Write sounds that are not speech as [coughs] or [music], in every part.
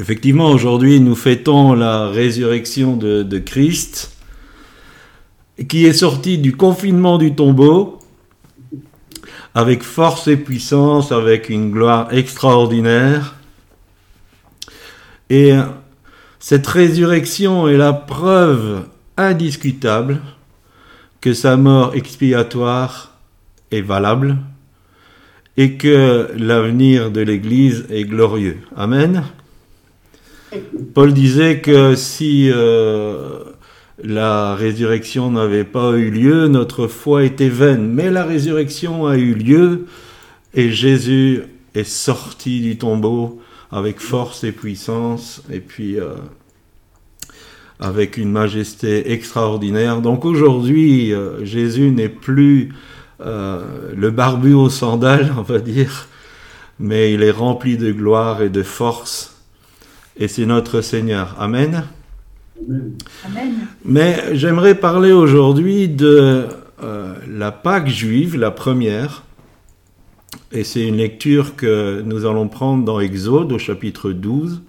Effectivement, aujourd'hui, nous fêtons la résurrection de, Christ, qui est sorti du confinement du tombeau avec force et puissance, avec une gloire extraordinaire. Et cette résurrection est la preuve indiscutable que sa mort expiatoire est valable et que l'avenir de l'Église est glorieux. Amen. Paul disait que si euh, la résurrection n'avait pas eu lieu, notre foi était vaine. Mais la résurrection a eu lieu et Jésus est sorti du tombeau avec force et puissance et puis euh, avec une majesté extraordinaire. Donc aujourd'hui, euh, Jésus n'est plus le barbu aux sandales, [laughs] on va dire, mais il est rempli de gloire et de force et c'est notre Seigneur. Amen. Mais j'aimerais parler aujourd'hui de euh, la Pâque juive, la première. Et c'est une lecture que nous allons prendre dans Exode au chapitre 12,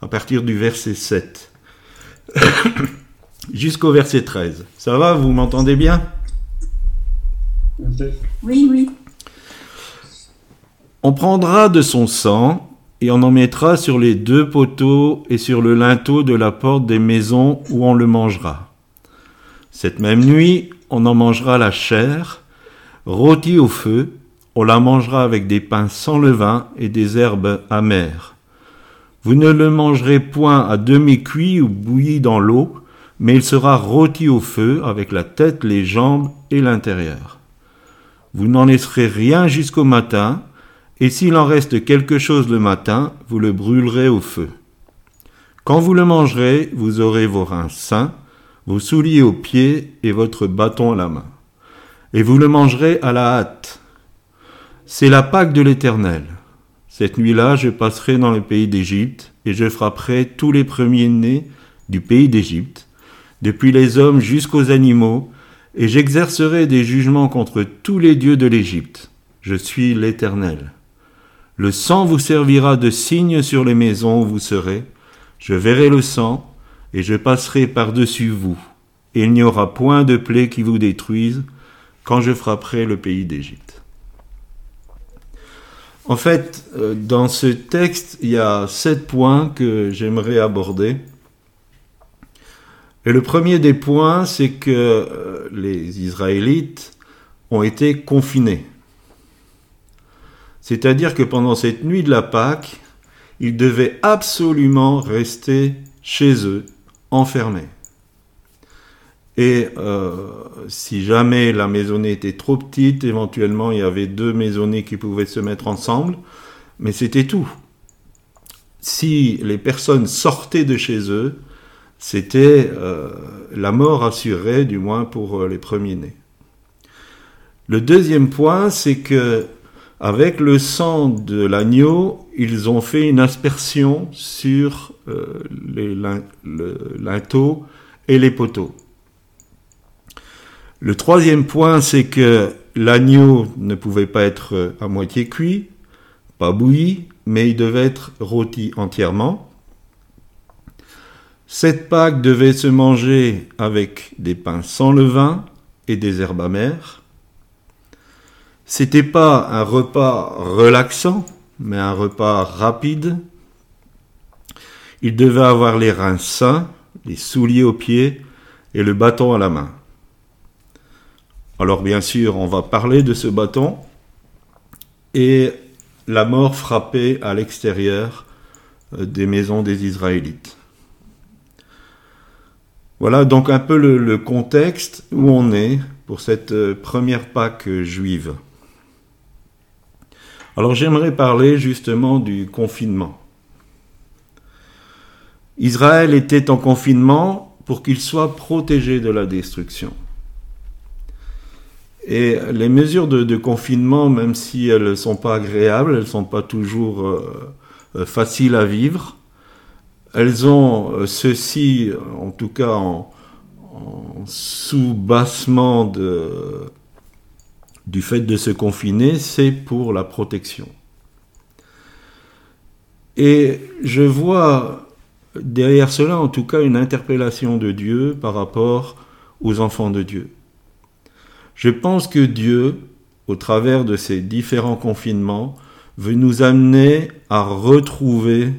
à partir du verset 7, [coughs] jusqu'au verset 13. Ça va, vous m'entendez bien? Oui, oui. On prendra de son sang et on en mettra sur les deux poteaux et sur le linteau de la porte des maisons où on le mangera. Cette même nuit, on en mangera la chair, rôtie au feu, on la mangera avec des pains sans levain et des herbes amères. Vous ne le mangerez point à demi cuit ou bouilli dans l'eau, mais il sera rôti au feu avec la tête, les jambes et l'intérieur. Vous n'en laisserez rien jusqu'au matin, et s'il en reste quelque chose le matin, vous le brûlerez au feu. Quand vous le mangerez, vous aurez vos reins sains, vos souliers aux pieds et votre bâton à la main. Et vous le mangerez à la hâte. C'est la Pâque de l'Éternel. Cette nuit-là, je passerai dans le pays d'Égypte, et je frapperai tous les premiers-nés du pays d'Égypte, depuis les hommes jusqu'aux animaux, et j'exercerai des jugements contre tous les dieux de l'Égypte. Je suis l'Éternel. Le sang vous servira de signe sur les maisons où vous serez. Je verrai le sang, et je passerai par-dessus vous. Et il n'y aura point de plaie qui vous détruise quand je frapperai le pays d'Égypte. En fait, euh, dans ce texte, il y a sept points que j'aimerais aborder. Et le premier des points, c'est que euh, les Israélites ont été confinés. C'est-à-dire que pendant cette nuit de la Pâque, ils devaient absolument rester chez eux, enfermés. Et euh, si jamais la maisonnée était trop petite, éventuellement il y avait deux maisonnées qui pouvaient se mettre ensemble, mais c'était tout. Si les personnes sortaient de chez eux, c'était euh, la mort assurée, du moins pour euh, les premiers-nés. Le deuxième point, c'est que avec le sang de l'agneau, ils ont fait une aspersion sur euh, le linteau et les poteaux. Le troisième point, c'est que l'agneau ne pouvait pas être euh, à moitié cuit, pas bouilli, mais il devait être rôti entièrement. Cette Pâque devait se manger avec des pains sans levain et des herbes amères. C'était pas un repas relaxant, mais un repas rapide. Il devait avoir les reins sains, les souliers aux pieds et le bâton à la main. Alors bien sûr, on va parler de ce bâton et la mort frappée à l'extérieur euh, des maisons des Israélites. Voilà donc un peu le, contexte où on est pour cette euh, première Pâque juive. Alors j'aimerais parler justement du confinement. Israël était en confinement pour qu'il soit protégé de la destruction. Et les mesures de, confinement, même si elles ne sont pas agréables, elles ne sont pas toujours euh, euh, faciles à vivre, elles ont euh, ceci, en tout cas en, en sous-bassement de, du fait de se confiner, c'est pour la protection. Et je vois derrière cela, en tout cas, une interpellation de Dieu par rapport aux enfants de Dieu. Je pense que Dieu, au travers de ces différents confinements, veut nous amener à retrouver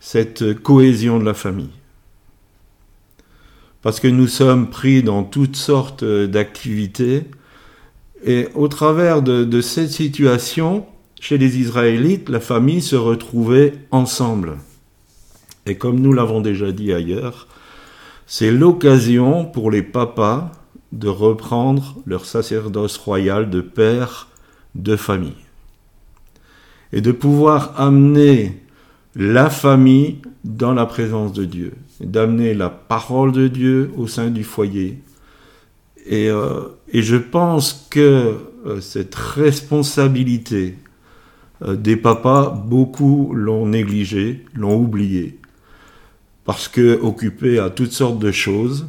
cette cohésion de la famille. Parce que nous sommes pris dans toutes sortes d'activités, et au travers de, de cette situation, chez les Israélites, la famille se retrouvait ensemble. Et comme nous l'avons déjà dit ailleurs, c'est l'occasion pour les papas de reprendre leur sacerdoce royal de père de famille. Et de pouvoir amener la famille dans la présence de Dieu, d'amener la parole de Dieu au sein du foyer. Et, euh, et je pense que euh, cette responsabilité euh, des papas, beaucoup l'ont négligé, l'ont oublié, parce que occupés à toutes sortes de choses.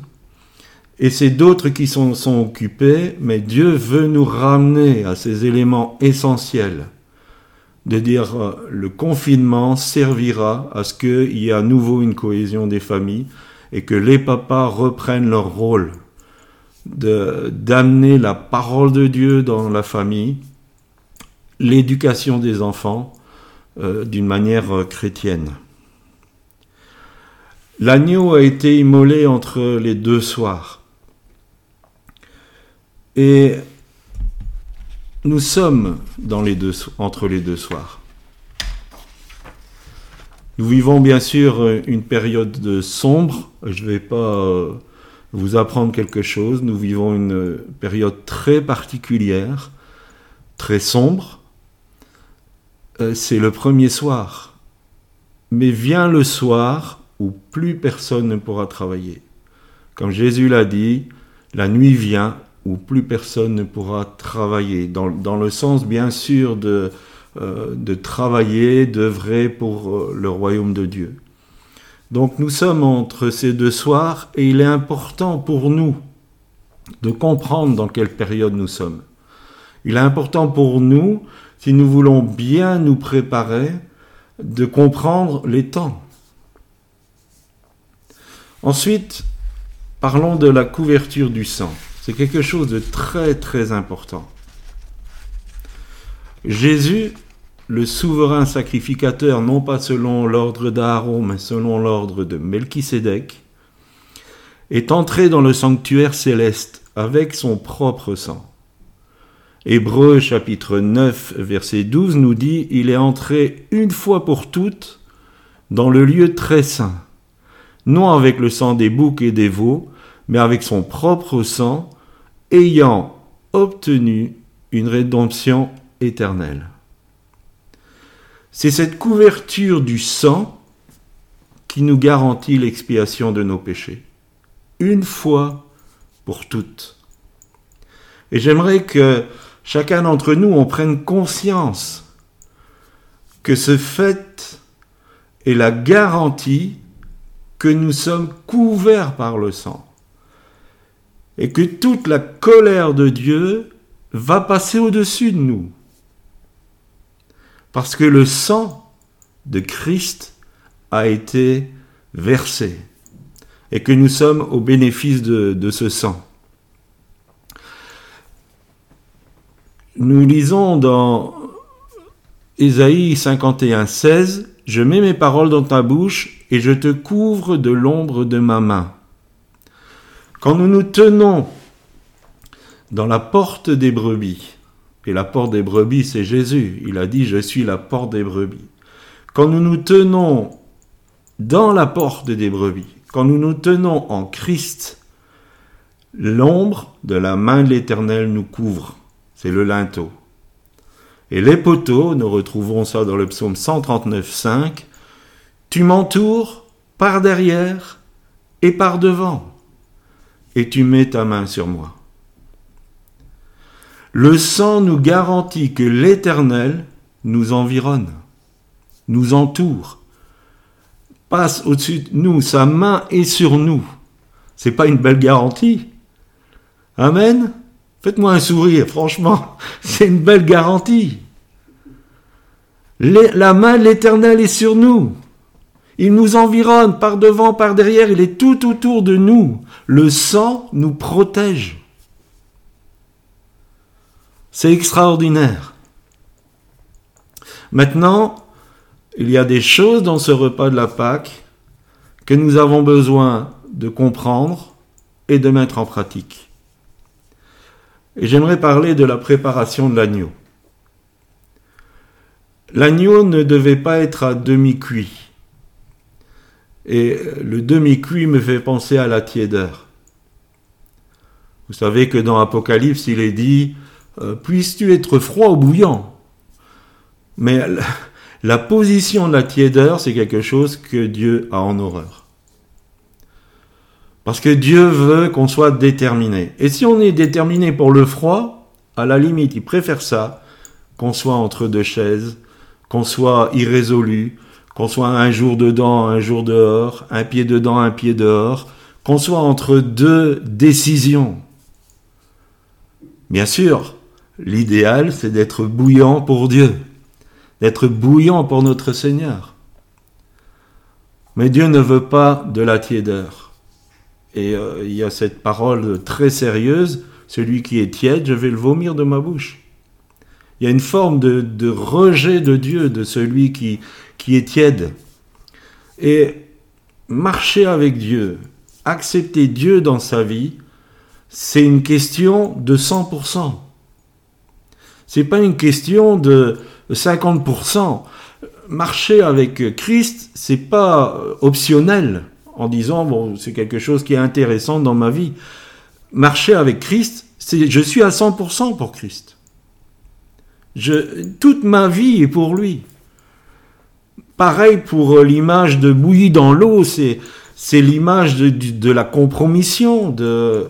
Et c'est d'autres qui sont, sont occupés, mais Dieu veut nous ramener à ces éléments essentiels. De dire euh, le confinement servira à ce qu'il y ait à nouveau une cohésion des familles et que les papas reprennent leur rôle d'amener la parole de Dieu dans la famille, l'éducation des enfants euh, d'une manière euh, chrétienne. L'agneau a été immolé entre les deux soirs. Et nous sommes entre les deux soirs. Nous vivons bien sûr une période sombre. Je ne vais pas euh, vous apprendre quelque chose. Nous vivons une période très particulière, très sombre. Euh, c'est le premier soir. Mais vient le soir où plus personne ne pourra travailler. Comme Jésus l'a dit, la nuit vient où plus personne ne pourra travailler, dans, le sens bien sûr de, euh, travailler, d'œuvrer pour euh, le royaume de Dieu. Donc nous sommes entre ces deux soirs et il est important pour nous de comprendre dans quelle période nous sommes. Il est important pour nous, si nous voulons bien nous préparer, de comprendre les temps. Ensuite, parlons de la couverture du sang. C'est quelque chose de très très important. Jésus, le souverain sacrificateur, non pas selon l'ordre d'Aaron, mais selon l'ordre de Melchisédek, est entré dans le sanctuaire céleste avec son propre sang. Hébreu chapitre 9 verset 12 nous dit Il est entré une fois pour toutes dans le lieu très saint, non avec le sang des boucs et des veaux, mais avec son propre sang, ayant obtenu une rédemption éternelle. C'est cette couverture du sang qui nous garantit l'expiation de nos péchés, une fois pour toutes. Et j'aimerais que chacun d'entre nous en prenne conscience que ce fait est la garantie que nous sommes couverts par le sang et que toute la colère de Dieu va passer au-dessus de nous. Parce que le sang de Christ a été versé et que nous sommes au bénéfice de, ce sang. Nous lisons dans Ésaïe 51, 16, Je mets mes paroles dans ta bouche et je te couvre de l'ombre de ma main. Quand nous nous tenons dans la porte des brebis, et la porte des brebis, c'est Jésus, il a dit, je suis la porte des brebis. Quand nous nous tenons dans la porte des brebis, quand nous nous tenons en Christ, l'ombre de la main de l'Éternel nous couvre, c'est le linteau. Et les poteaux, nous retrouvons ça dans le psaume 139, 5, tu m'entoures par derrière et par devant et tu mets ta main sur moi. Le sang nous garantit que l'Éternel nous environne, nous entoure, passe au-dessus de nous, sa main est sur nous. C'est pas une belle garantie Amen Faites-moi un sourire, franchement, [laughs] c'est une belle garantie. la main de l'Éternel est sur nous. Il nous environne par devant, par derrière, il est tout autour de nous. Le sang nous protège. C'est extraordinaire. Maintenant, il y a des choses dans ce repas de la Pâque que nous avons besoin de comprendre et de mettre en pratique. Et j'aimerais parler de la préparation de l'agneau. L'agneau ne devait pas être à demi-cuit. Et le demi-cuit me fait penser à la tiédeur. Vous savez que dans Apocalypse, il est dit euh, Puisses-tu être froid ou bouillant Mais la position de la tiédeur, c'est quelque chose que Dieu a en horreur. Parce que Dieu veut qu'on soit déterminé. Et si on est déterminé pour le froid, à la limite, il préfère ça qu'on soit entre deux chaises, qu'on soit irrésolu, qu'on soit un jour dedans, un jour dehors, un pied dedans, un pied dehors, qu'on soit entre deux décisions. Bien sûr, l'idéal, c'est d'être bouillant pour Dieu, d'être bouillant pour notre Seigneur. Mais Dieu ne veut pas de la tiédeur. Et euh, il y a cette parole très sérieuse, celui qui est tiède, je vais le vomir de ma bouche. Il y a une forme de, rejet de Dieu, de celui qui, qui est tiède. Et marcher avec Dieu, accepter Dieu dans sa vie, c'est une question de 100%. C'est pas une question de 50%. Marcher avec Christ, c'est pas optionnel en disant bon, c'est quelque chose qui est intéressant dans ma vie. Marcher avec Christ, c'est je suis à 100% pour Christ. Je, toute ma vie est pour lui. Pareil pour euh, l'image de bouillie dans l'eau, c'est, c'est l'image de, de, la compromission, de,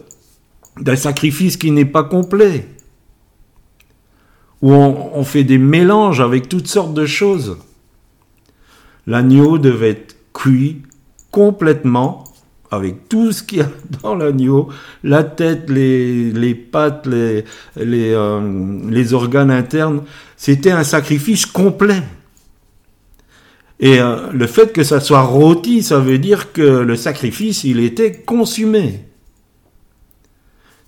d'un sacrifice qui n'est pas complet, où on, fait des mélanges avec toutes sortes de choses. L'agneau devait être cuit complètement avec tout ce qu'il y a [laughs] dans l'agneau, la tête, les, pattes, euh, les organes internes. C'était un sacrifice complet. Et euh, le fait que ça soit rôti, ça veut dire que le sacrifice, il était consumé.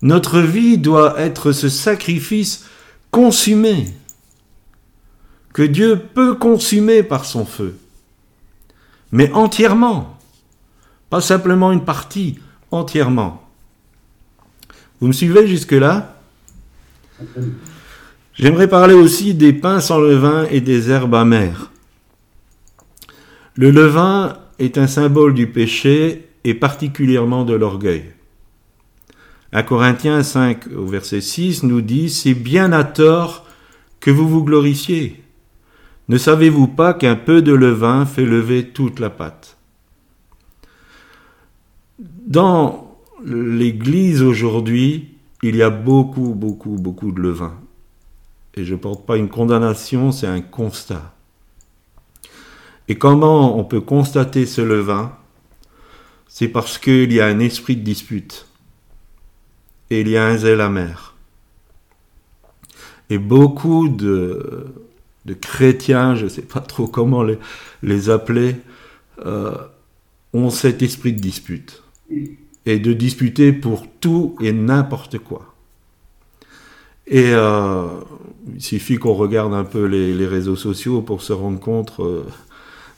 Notre vie doit être ce sacrifice consumé, que Dieu peut consumer par son feu, mais entièrement, pas simplement une partie, entièrement. Vous me suivez jusque-là? J'aimerais parler aussi des pains sans levain et des herbes amères. Le levain est un symbole du péché et particulièrement de l'orgueil. À Corinthiens 5 au verset 6 nous dit C'est bien à tort que vous vous glorifiez. Ne savez-vous pas qu'un peu de levain fait lever toute la pâte? Dans l'Église aujourd'hui, il y a beaucoup, beaucoup, beaucoup de levain. Et je ne porte pas une condamnation, c'est un constat. Et comment on peut constater ce levain? C'est parce qu'il y a un esprit de dispute. Et il y a un zèle amer. Et beaucoup de, chrétiens, je ne sais pas trop comment les, appeler, euh, ont cet esprit de dispute. Et de disputer pour tout et n'importe quoi. Et euh, il suffit qu'on regarde un peu les, réseaux sociaux pour se rendre compte euh,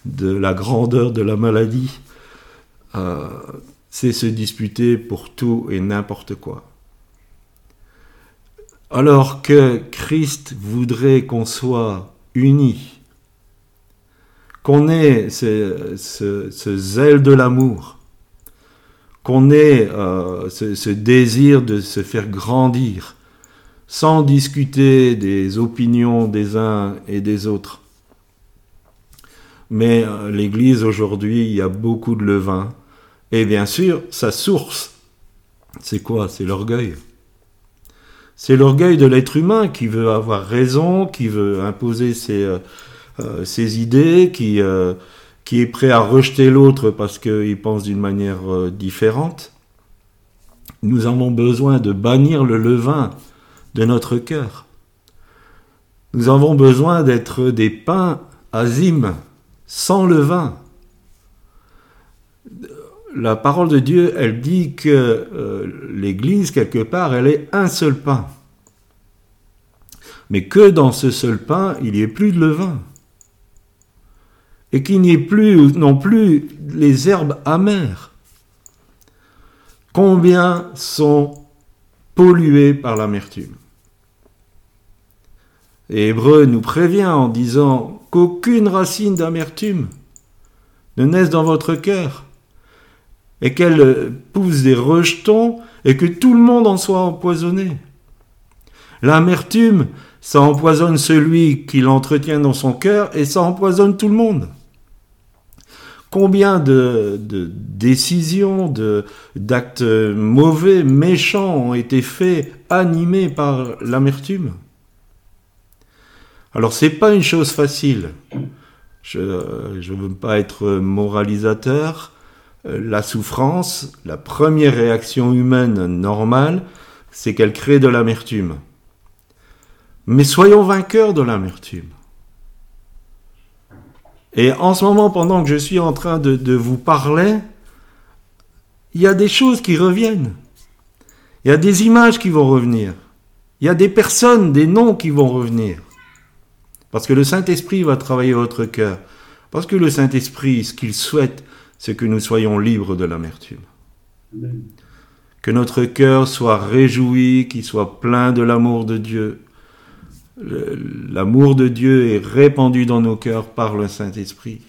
de la grandeur de la maladie, c'est se disputer pour tout et n'importe quoi. Alors que Christ voudrait qu'on soit unis, qu'on ait ce, zèle de l'amour, qu'on ait euh, ce, ce, désir de se faire grandir, sans discuter des opinions des uns et des autres, mais euh, l'Église aujourd'hui, il y a beaucoup de levain. Et bien sûr, sa source, c'est quoi? C'est l'orgueil. C'est l'orgueil de l'être humain qui veut avoir raison, qui veut imposer ses, euh, euh idées, qui, euh, qui est prêt à rejeter l'autre parce qu'il pense d'une manière différente. Nous avons besoin de bannir le levain de notre cœur. Nous avons besoin d'être des pains azim, sans levain. La parole de Dieu, elle dit que euh, l'Église, quelque part, elle est un seul pain. Mais que dans ce seul pain, il n'y ait plus de levain. Et qu'il n'y ait plus non plus les herbes amères. Combien sont pollués par l'amertume et Hébreu nous prévient en disant qu'aucune racine d'amertume ne naisse dans votre cœur, et qu'elle pousse des rejetons, et que tout le monde en soit empoisonné. L'amertume, ça empoisonne celui qui l'entretient dans son cœur, et ça empoisonne tout le monde. Combien de, décisions, d'actes mauvais, méchants ont été faits, animés par l'amertume? Alors c'est pas une chose facile. Je ne veux pas être moralisateur. Euh, la souffrance, la première réaction humaine normale, c'est qu'elle crée de l'amertume. Mais soyons vainqueurs de l'amertume. Et en ce moment, pendant que je suis en train de, de vous parler, il y a des choses qui reviennent. Il y a des images qui vont revenir. Il y a des personnes, des noms qui vont revenir. Parce que le Saint-Esprit va travailler votre cœur. Parce que le Saint-Esprit, ce qu'il souhaite, c'est que nous soyons libres de l'amertume. Que notre cœur soit réjoui, qu'il soit plein de l'amour de Dieu. L'amour de Dieu est répandu dans nos cœurs par le Saint-Esprit.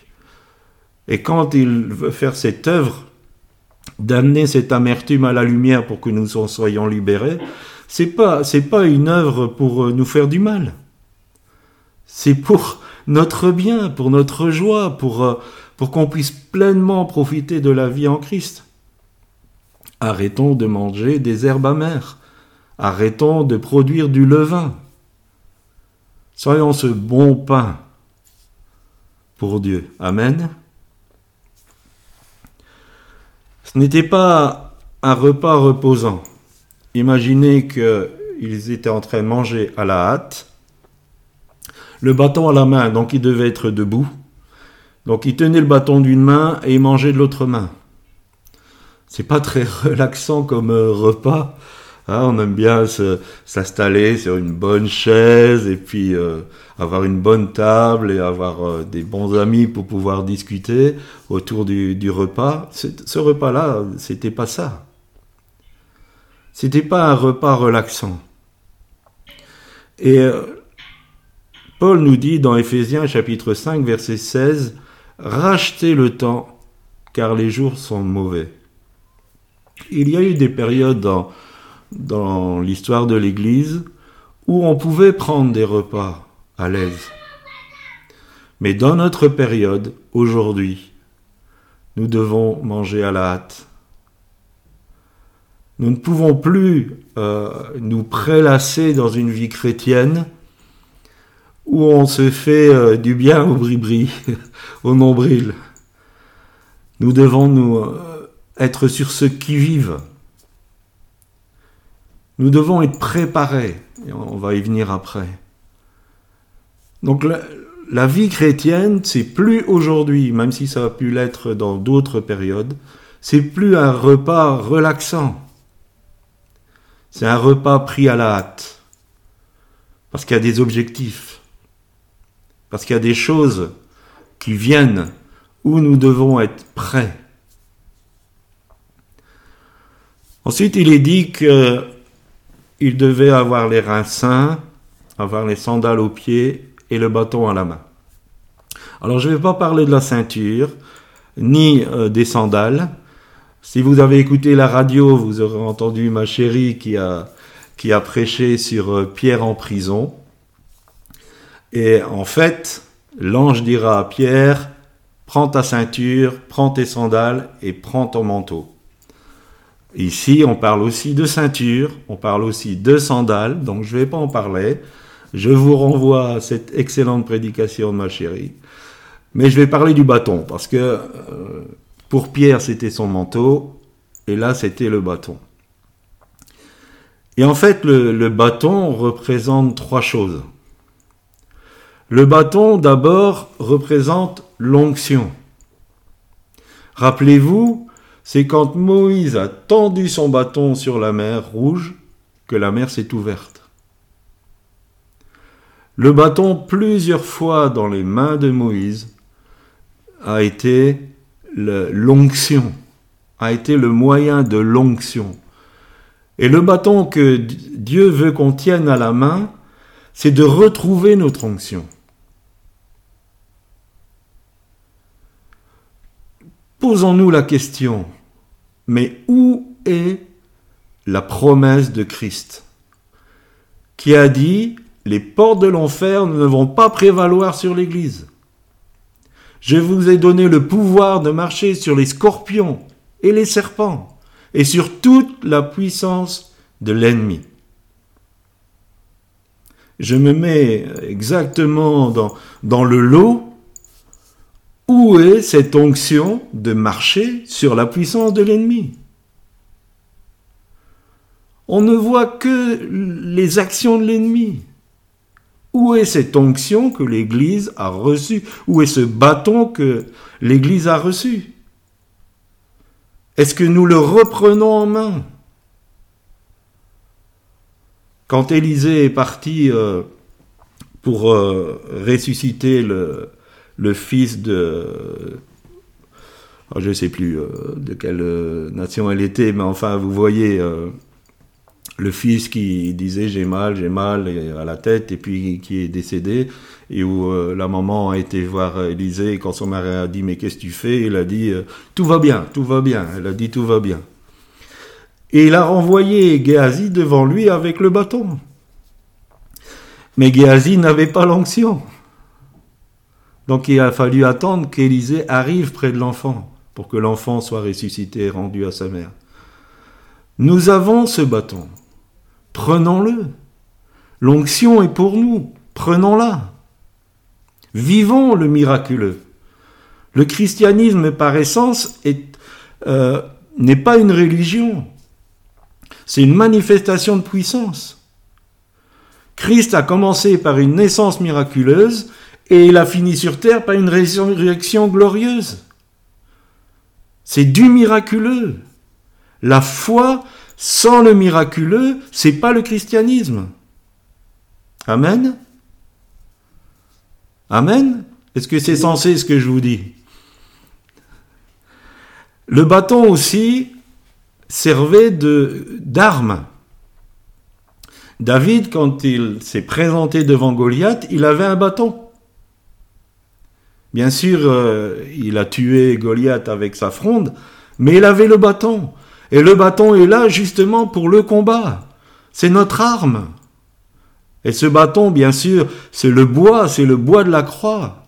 Et quand il veut faire cette œuvre, d'amener cette amertume à la lumière pour que nous soyons libérés, c'est pas, c'est pas une œuvre pour nous faire du mal. C'est pour notre bien, pour notre joie, pour, euh, pour qu'on puisse pleinement profiter de la vie en Christ. Arrêtons de manger des herbes amères. Arrêtons de produire du levain. Soyons ce bon pain pour Dieu. Amen. Ce n'était pas un repas reposant. Imaginez qu'ils étaient en train de manger à la hâte le bâton à la main, donc il devait être debout. Donc il tenait le bâton d'une main et il mangeait de l'autre main. C'est pas très [laughs] relaxant comme euh, repas. Hein, on aime bien s'installer sur une bonne chaise et puis euh, avoir une bonne table et avoir euh, des bons amis pour pouvoir discuter autour du, repas. Ce repas-là, c'était pas ça. C'était pas un repas relaxant. Et Paul nous dit dans Éphésiens chapitre 5 verset 16, Rachetez le temps, car les jours sont mauvais. Il y a eu des périodes dans, dans l'histoire de l'Église où on pouvait prendre des repas à l'aise. Mais dans notre période, aujourd'hui, nous devons manger à la hâte. Nous ne pouvons plus euh, nous prélasser dans une vie chrétienne où on se fait euh, du bien au bris [laughs] au nombril. Nous devons nous euh, être sur ce qui vivent. Nous devons être préparés, et on va y venir après. Donc la vie chrétienne, c'est plus aujourd'hui, même si ça a pu l'être dans d'autres périodes, c'est plus un repas relaxant. C'est un repas pris à la hâte. Parce qu'il y a des objectifs. Parce qu'il y a des choses qui viennent où nous devons être prêts. Ensuite, il est dit qu'il devait avoir les reins sains, avoir les sandales aux pieds et le bâton à la main. Alors, je ne vais pas parler de la ceinture, ni euh, des sandales. Si vous avez écouté la radio, vous aurez entendu ma chérie qui a, prêché sur euh, Pierre en prison. Et en fait, l'ange dira à Pierre, prends ta ceinture, prends tes sandales et prends ton manteau. Ici, on parle aussi de ceinture, on parle aussi de sandales, donc je ne vais pas en parler. Je vous renvoie à cette excellente prédication de ma chérie. Mais je vais parler du bâton, parce que euh, pour Pierre, c'était son manteau, et là, c'était le bâton. Et en fait, le bâton représente trois choses. Le bâton, d'abord, représente l'onction. Rappelez-vous, c'est quand Moïse a tendu son bâton sur la mer rouge que la mer s'est ouverte. Le bâton, plusieurs fois dans les mains de Moïse, a été l'onction, a été le moyen de l'onction. Et le bâton que Dieu veut qu'on tienne à la main, c'est de retrouver notre onction. Posons-nous la question, mais où est la promesse de Christ qui a dit les portes de l'enfer ne vont pas prévaloir sur l'Église. Je vous ai donné le pouvoir de marcher sur les scorpions et les serpents et sur toute la puissance de l'ennemi. Je me mets exactement dans, le lot. Où est cette onction de marcher sur la puissance de l'ennemi? On ne voit que les actions de l'ennemi. Où est cette onction que l'Église a reçue? Où est ce bâton que l'Église a reçu? Est-ce que nous le reprenons en main? Quand Élisée est parti euh, pour euh, ressusciter le, fils de... Oh, je ne sais plus euh, de quelle nation elle était, mais enfin, vous voyez le fils qui disait j'ai mal, j'ai mal à la tête et puis qui est décédé et où la maman a été voir Élisée quand son mari a dit mais qu'est-ce que tu fais? Il a dit tout va bien, tout va bien. Elle a dit tout va bien. Et il a renvoyé Géasi devant lui avec le bâton. Mais Géasi n'avait pas l'onction. Donc il a fallu attendre qu'Élisée arrive près de l'enfant pour que l'enfant soit ressuscité et rendu à sa mère. Nous avons ce bâton. Prenons-le. L'onction est pour nous. Prenons-la. Vivons le miraculeux. Le christianisme, par essence, euh, n'est pas une religion. C'est une manifestation de puissance. Christ a commencé par une naissance miraculeuse et il a fini sur terre par une résurrection glorieuse. C'est du miraculeux. La foi sans le miraculeux, c'est pas le christianisme. Amen. Amen. Est-ce que c'est censé ce que je vous dis? Le bâton aussi servait de d'arme. David, quand il s'est présenté devant Goliath, il avait un bâton. Bien sûr, euh, il a tué Goliath avec sa fronde, mais il avait le bâton. Et le bâton est là justement pour le combat. C'est notre arme. Et ce bâton, bien sûr, c'est le bois, c'est le bois de la croix.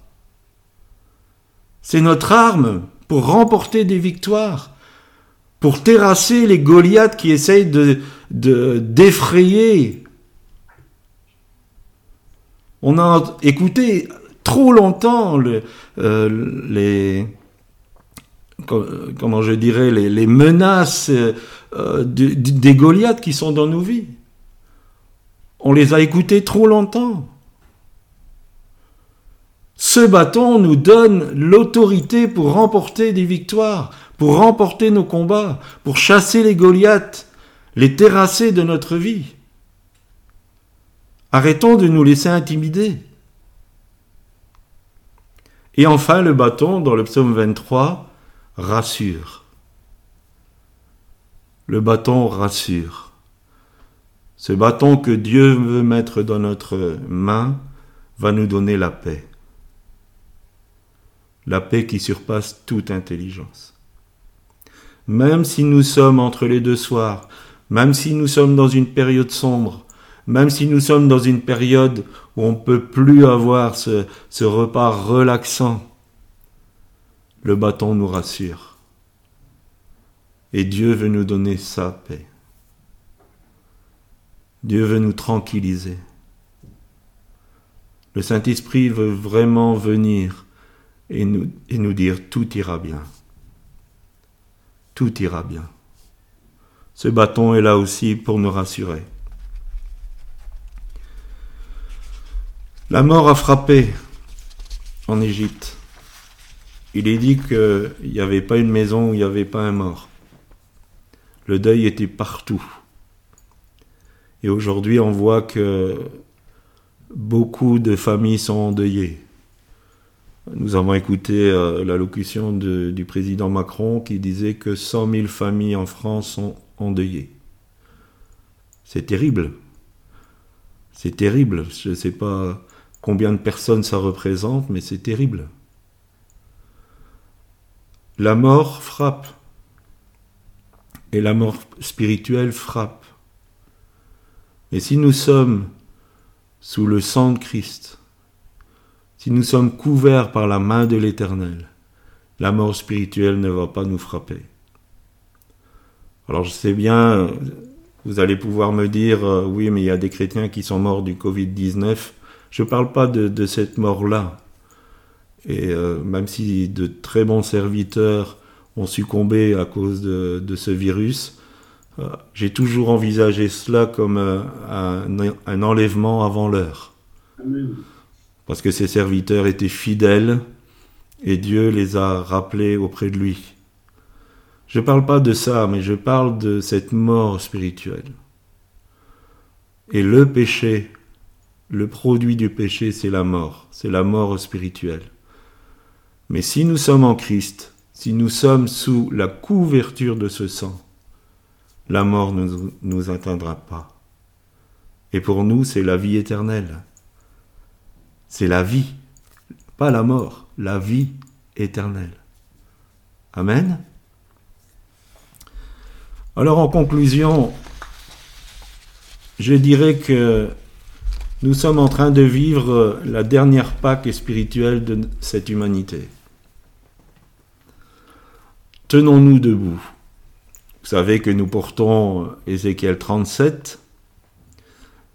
C'est notre arme pour remporter des victoires, pour terrasser les Goliaths qui essayent de, d'effrayer. On a écouté trop longtemps euh, les, comment je dirais, les, menaces euh, des Goliaths qui sont dans nos vies. On les a écoutés trop longtemps. Ce bâton nous donne l'autorité pour remporter des victoires, pour remporter nos combats, pour chasser les Goliaths, les terrasser de notre vie. Arrêtons de nous laisser intimider. Et enfin, le bâton, dans le psaume 23, rassure. Le bâton rassure. Ce bâton que Dieu veut mettre dans notre main va nous donner la paix. La paix qui surpasse toute intelligence. Même si nous sommes entre les deux soirs, même si nous sommes dans une période sombre, même si nous sommes dans une période où on ne peut plus avoir ce, repas relaxant, le bâton nous rassure. Et Dieu veut nous donner sa paix. Dieu veut nous tranquilliser. Le Saint-Esprit veut vraiment venir et nous dire tout ira bien. Tout ira bien. Ce bâton est là aussi pour nous rassurer. La mort a frappé en Égypte. Il est dit qu'il n'y avait pas une maison où il n'y avait pas un mort. Le deuil était partout. Et aujourd'hui, on voit que beaucoup de familles sont endeuillées. Nous avons écouté euh, l'allocution du président Macron qui disait que 100 000 familles en France sont endeuillées. C'est terrible. C'est terrible. Je ne sais pas combien de personnes ça représente, mais c'est terrible. La mort frappe. Et la mort spirituelle frappe. Et si nous sommes sous le sang de Christ, si nous sommes couverts par la main de l'Éternel, la mort spirituelle ne va pas nous frapper. Alors je sais bien, vous allez pouvoir me dire, euh, oui, mais il y a des chrétiens qui sont morts du Covid-19. Je ne parle pas de, cette mort-là. Et euh, même si de très bons serviteurs ont succombé à cause de, ce virus, euh, j'ai toujours envisagé cela comme un, un enlèvement avant l'heure. Parce que ces serviteurs étaient fidèles et Dieu les a rappelés auprès de lui. Je ne parle pas de ça, mais je parle de cette mort spirituelle. Et le péché, le produit du péché, c'est la mort, c'est la mort spirituelle. Mais si nous sommes en Christ, si nous sommes sous la couverture de ce sang, la mort ne nous atteindra pas. Et pour nous, c'est la vie éternelle. C'est la vie, pas la mort, la vie éternelle. Amen. Alors en conclusion, je dirais que nous sommes en train de vivre la dernière Pâque spirituelle de cette humanité. Tenons-nous debout. Vous savez que nous portons Ézéchiel 37.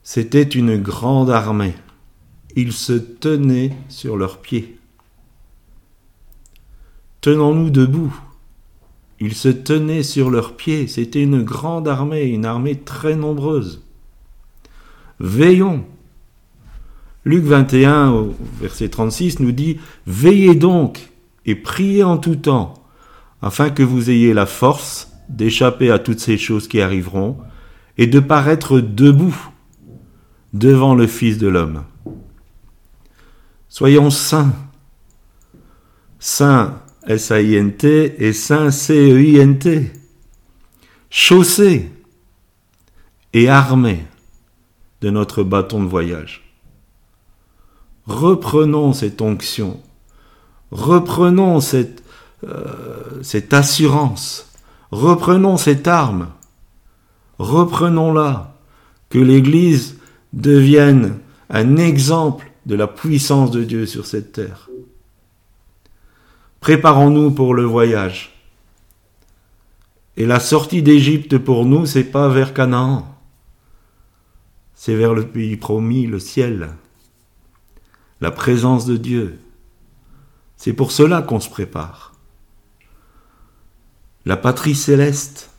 C'était une grande armée. Ils se tenaient sur leurs pieds. Tenons-nous debout. Ils se tenaient sur leurs pieds. C'était une grande armée, une armée très nombreuse. Veillons. Luc 21, verset 36, nous dit Veillez donc et priez en tout temps, afin que vous ayez la force d'échapper à toutes ces choses qui arriveront et de paraître debout devant le Fils de l'homme. Soyons saints. Saints S-A-I-N-T et Saint C-E-I-N-T. Chaussés et armés de notre bâton de voyage. Reprenons cette onction. Reprenons cette, euh, cette assurance. Reprenons cette arme. Reprenons-la. Que l'Église devienne un exemple de la puissance de Dieu sur cette terre. Préparons-nous pour le voyage. Et la sortie d'Égypte pour nous, c'est pas vers Canaan. C'est vers le pays promis, le ciel. La présence de Dieu. C'est pour cela qu'on se prépare. La patrie céleste.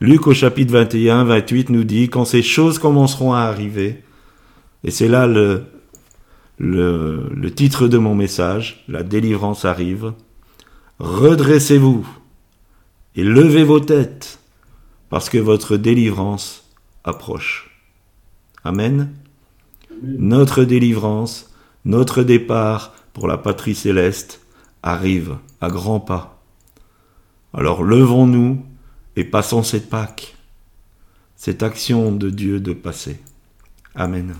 Luc au chapitre 21, 28 nous dit quand ces choses commenceront à arriver, et c'est là le, le, titre de mon message, La délivrance arrive. Redressez-vous et levez vos têtes, parce que votre délivrance approche. Amen. Notre délivrance, notre départ pour la patrie céleste arrive à grands pas. Alors levons-nous et passons cette Pâque, cette action de Dieu de passer. Amen.